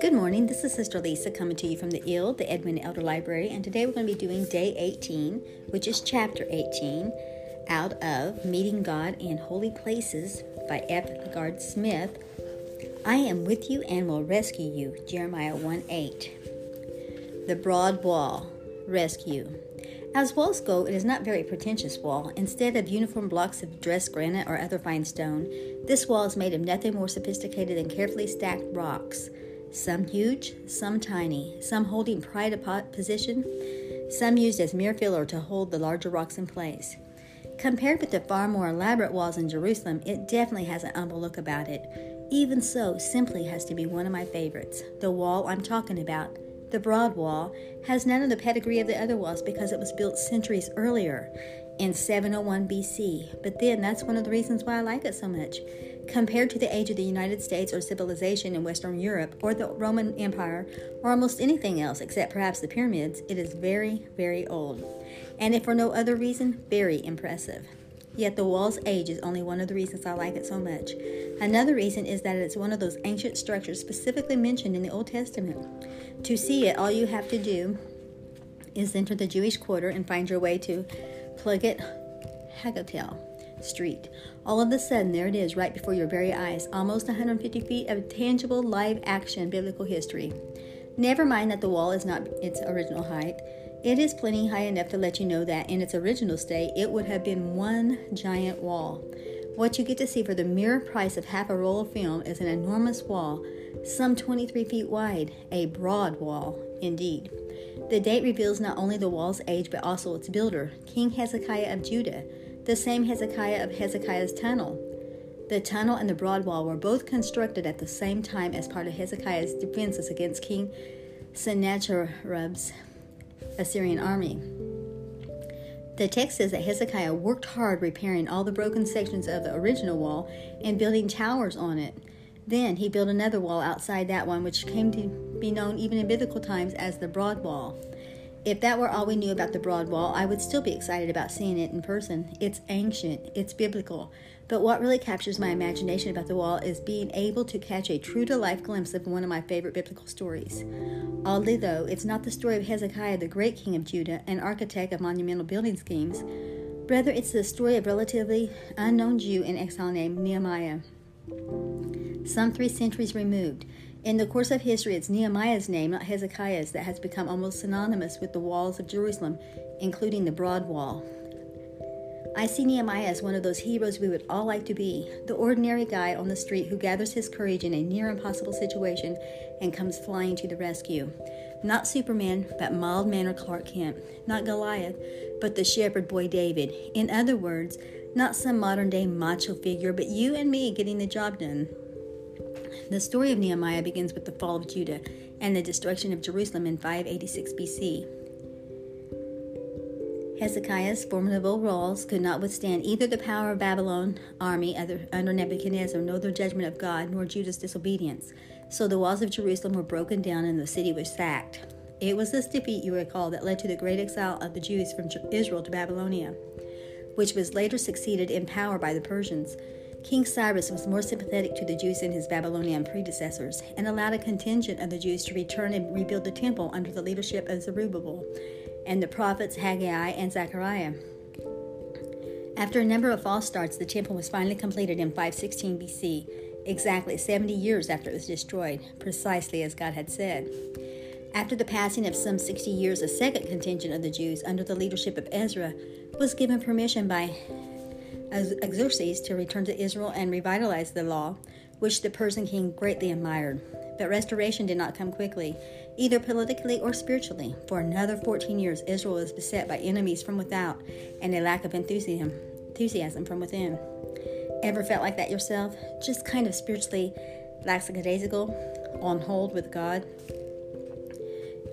Good morning, this is Sister Lisa coming to you from the IL, the Edwina Elder Library, and today we're going to be doing day 18, which is chapter 18, out of Meeting God in Holy Places by F. LaGard Smith. I am with you and will rescue you, Jeremiah 1 8. The Broad Wall, Rescue. As walls go, it is not very pretentious wall. Instead of uniform blocks of dressed granite or other fine stone, this wall is made of nothing more sophisticated than carefully stacked rocks some huge, some tiny, some holding pride of position, some used as mere filler to hold the larger rocks in place. Compared with the far more elaborate walls in Jerusalem, it definitely has an humble look about it. Even so, simply has to be one of my favorites. The wall I'm talking about, the broad wall, has none of the pedigree of the other walls because it was built centuries earlier in 701 BC. But then that's one of the reasons why I like it so much. Compared to the age of the United States or civilization in Western Europe or the Roman Empire or almost anything else except perhaps the pyramids, it is very, very old. And if for no other reason, very impressive. Yet the wall's age is only one of the reasons I like it so much. Another reason is that it's one of those ancient structures specifically mentioned in the Old Testament. To see it, all you have to do is enter the Jewish quarter and find your way to Plugat HaKotel Street. All of a sudden, there it is, right before your very eyes, almost 150 feet of tangible, live action biblical history. Never mind that the wall is not its original height. It is plenty high enough to let you know that in its original state, it would have been one giant wall. What you get to see for the mere price of half a roll of film is an enormous wall, some 23 feet wide, a broad wall, indeed. The date reveals not only the wall's age but also its builder, King Hezekiah of Judah the same Hezekiah of Hezekiah's tunnel. The tunnel and the broad wall were both constructed at the same time as part of Hezekiah's defenses against King Sennacherib's Assyrian army. The text says that Hezekiah worked hard repairing all the broken sections of the original wall and building towers on it. Then he built another wall outside that one, which came to be known even in biblical times as the Broad Wall. If that were all we knew about the Broad Wall, I would still be excited about seeing it in person. It's ancient, it's biblical. But what really captures my imagination about the wall is being able to catch a true to life glimpse of one of my favorite biblical stories. Oddly, though, it's not the story of Hezekiah, the great king of Judah and architect of monumental building schemes. Rather, it's the story of relatively unknown Jew in exile named Nehemiah. Some three centuries removed, in the course of history, it's Nehemiah's name, not Hezekiah's, that has become almost synonymous with the walls of Jerusalem, including the Broad Wall. I see Nehemiah as one of those heroes we would all like to be the ordinary guy on the street who gathers his courage in a near impossible situation and comes flying to the rescue. Not Superman, but mild mannered Clark Kent. Not Goliath, but the shepherd boy David. In other words, not some modern day macho figure, but you and me getting the job done. The story of Nehemiah begins with the fall of Judah and the destruction of Jerusalem in 586 BC. Hezekiah's formidable walls could not withstand either the power of Babylon army under Nebuchadnezzar, nor the judgment of God, nor Judah's disobedience. So the walls of Jerusalem were broken down and the city was sacked. It was this defeat, you recall, that led to the great exile of the Jews from Israel to Babylonia, which was later succeeded in power by the Persians. King Cyrus was more sympathetic to the Jews than his Babylonian predecessors and allowed a contingent of the Jews to return and rebuild the temple under the leadership of Zerubbabel and the prophets Haggai and Zechariah. After a number of false starts, the temple was finally completed in 516 BC, exactly 70 years after it was destroyed, precisely as God had said. After the passing of some 60 years, a second contingent of the Jews, under the leadership of Ezra, was given permission by Xerxes to return to Israel and revitalize the law, which the Persian king greatly admired. But restoration did not come quickly, either politically or spiritually. For another 14 years, Israel was beset by enemies from without and a lack of enthusiasm, enthusiasm from within. Ever felt like that yourself? Just kind of spiritually lackadaisical, on hold with God?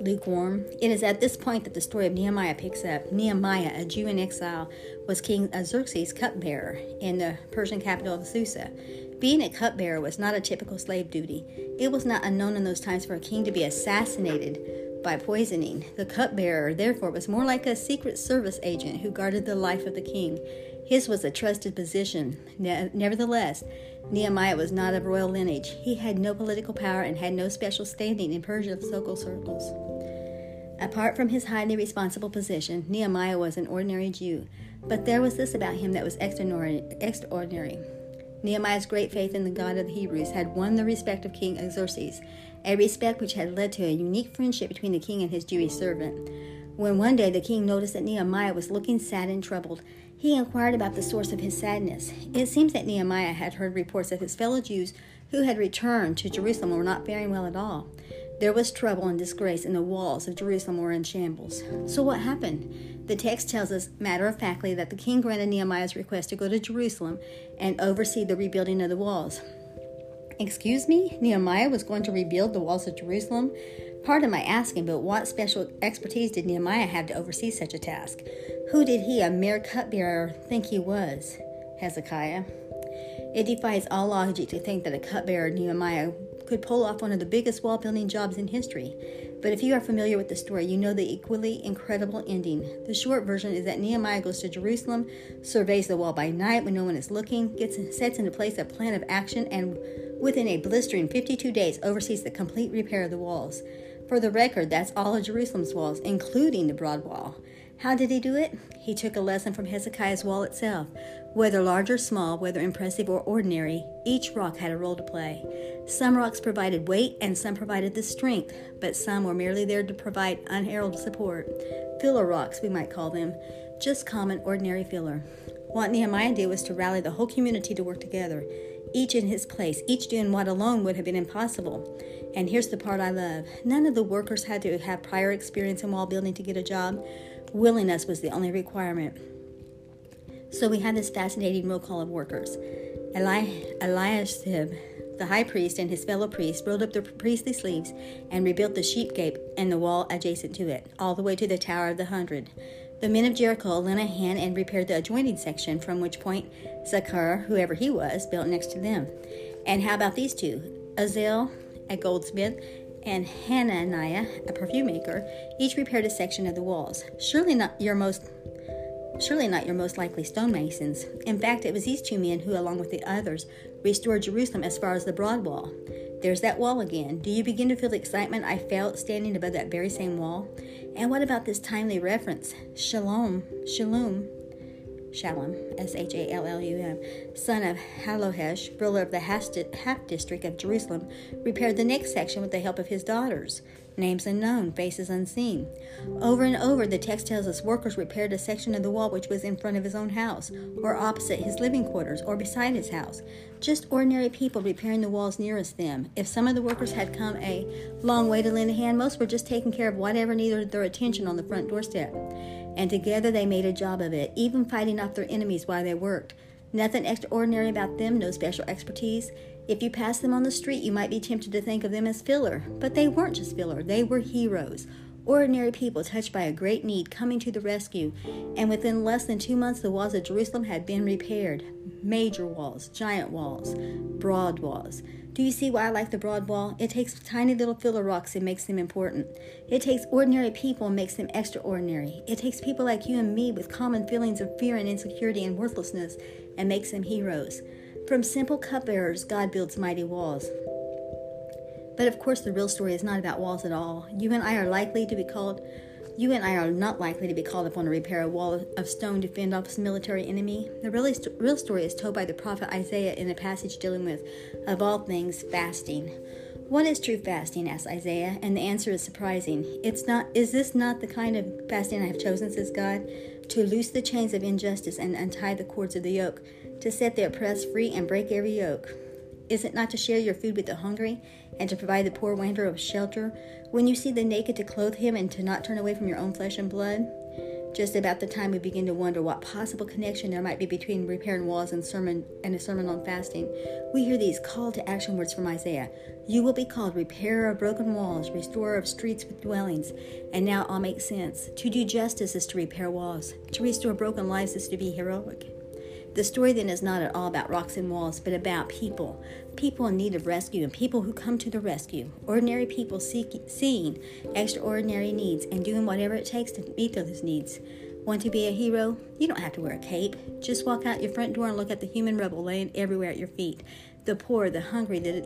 Lukewarm. It is at this point that the story of Nehemiah picks up. Nehemiah, a Jew in exile, was King Xerxes' cupbearer in the Persian capital of Susa. Being a cupbearer was not a typical slave duty. It was not unknown in those times for a king to be assassinated by poisoning. The cupbearer, therefore, was more like a secret service agent who guarded the life of the king. His was a trusted position. Ne- nevertheless, Nehemiah was not of royal lineage. He had no political power and had no special standing in Persian social circles. Apart from his highly responsible position, Nehemiah was an ordinary Jew. But there was this about him that was extraordinary. Nehemiah's great faith in the God of the Hebrews had won the respect of King Xerxes, a respect which had led to a unique friendship between the king and his Jewish servant. When one day the king noticed that Nehemiah was looking sad and troubled, he inquired about the source of his sadness. It seems that Nehemiah had heard reports that his fellow Jews who had returned to Jerusalem were not faring well at all. There was trouble and disgrace, and the walls of Jerusalem were in shambles. So, what happened? The text tells us matter of factly that the king granted Nehemiah's request to go to Jerusalem and oversee the rebuilding of the walls. Excuse me? Nehemiah was going to rebuild the walls of Jerusalem? Pardon my asking, but what special expertise did Nehemiah have to oversee such a task? Who did he, a mere cupbearer, think he was? Hezekiah. It defies all logic to think that a cupbearer, Nehemiah, could pull off one of the biggest wall building jobs in history. But if you are familiar with the story, you know the equally incredible ending. The short version is that Nehemiah goes to Jerusalem, surveys the wall by night when no one is looking, gets sets into place a plan of action, and within a blistering 52 days oversees the complete repair of the walls. For the record, that's all of Jerusalem's walls, including the broad wall. How did he do it? He took a lesson from Hezekiah's wall itself. Whether large or small, whether impressive or ordinary, each rock had a role to play. Some rocks provided weight and some provided the strength, but some were merely there to provide unheralded support. Filler rocks, we might call them, just common, ordinary filler. What Nehemiah did was to rally the whole community to work together, each in his place, each doing what alone would have been impossible. And here's the part I love none of the workers had to have prior experience in wall building to get a job. Willingness was the only requirement. So we had this fascinating roll call of workers. Eli- Eliashib, the high priest, and his fellow priests rolled up their priestly sleeves and rebuilt the sheep gate and the wall adjacent to it, all the way to the Tower of the Hundred. The men of Jericho lent a hand and repaired the adjoining section, from which point Zaccur, whoever he was, built next to them. And how about these two? Azel, a goldsmith, and Hananiah, a perfume maker, each repaired a section of the walls. Surely not your most surely not your most likely stonemasons. In fact, it was these two men who, along with the others, restored Jerusalem as far as the broad wall. There's that wall again. Do you begin to feel the excitement I felt standing above that very same wall? And what about this timely reference? Shalom, Shalom, Shalom, S H A L L U M, son of Hallohesh, ruler of the half district of Jerusalem, repaired the next section with the help of his daughters. Names unknown, faces unseen. Over and over, the text tells us workers repaired a section of the wall which was in front of his own house, or opposite his living quarters, or beside his house. Just ordinary people repairing the walls nearest them. If some of the workers had come a long way to lend a hand, most were just taking care of whatever needed their attention on the front doorstep and together they made a job of it, even fighting off their enemies while they worked. Nothing extraordinary about them, no special expertise. If you pass them on the street, you might be tempted to think of them as filler, but they weren't just filler, they were heroes. Ordinary people touched by a great need coming to the rescue, and within less than two months, the walls of Jerusalem had been repaired major walls, giant walls, broad walls. Do you see why I like the broad wall? It takes tiny little filler rocks and makes them important. It takes ordinary people and makes them extraordinary. It takes people like you and me with common feelings of fear and insecurity and worthlessness and makes them heroes. From simple cupbearers, God builds mighty walls. But of course, the real story is not about walls at all. You and I are likely to be called you and I are not likely to be called upon to repair a wall of stone to fend off a military enemy. The really st- real story is told by the prophet Isaiah in a passage dealing with, of all things, fasting. What is true fasting? asked Isaiah, and the answer is surprising. It's not is this not the kind of fasting I have chosen, says God? To loose the chains of injustice and untie the cords of the yoke, to set the oppressed free and break every yoke. Is it not to share your food with the hungry and to provide the poor wanderer with shelter? When you see the naked, to clothe him and to not turn away from your own flesh and blood? Just about the time we begin to wonder what possible connection there might be between repairing walls and sermon and a sermon on fasting, we hear these call to action words from Isaiah. You will be called repairer of broken walls, restorer of streets with dwellings. And now all makes sense. To do justice is to repair walls. To restore broken lives is to be heroic. The story then is not at all about rocks and walls, but about people. People in need of rescue and people who come to the rescue. Ordinary people seeing extraordinary needs and doing whatever it takes to meet those needs. Want to be a hero? You don't have to wear a cape. Just walk out your front door and look at the human rubble laying everywhere at your feet the poor, the hungry, the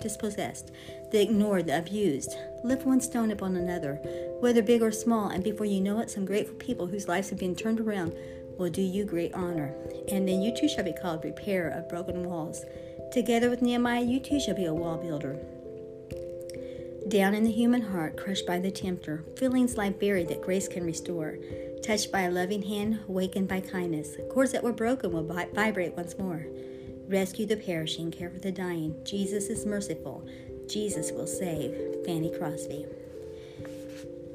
dispossessed, the ignored, the abused. Lift one stone upon another, whether big or small, and before you know it, some grateful people whose lives have been turned around will do you great honor. And then you too shall be called repairer of broken walls. Together with Nehemiah, you too shall be a wall builder. Down in the human heart, crushed by the tempter, feelings lie buried that grace can restore. Touched by a loving hand, awakened by kindness, chords that were broken will vibrate once more. Rescue the perishing, care for the dying. Jesus is merciful. Jesus will save. Fanny Crosby.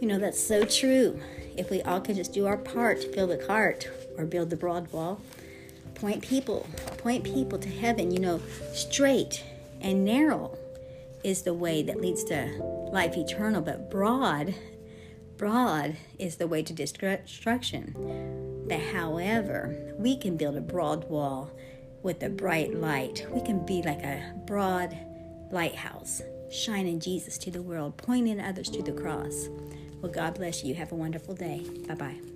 You know, that's so true. If we all could just do our part to fill the cart or build the broad wall, point people, point people to heaven, you know, straight and narrow is the way that leads to life eternal, but broad, broad is the way to destruction. But however, we can build a broad wall with a bright light. We can be like a broad lighthouse, shining Jesus to the world, pointing others to the cross. Well, God bless you. Have a wonderful day. Bye bye.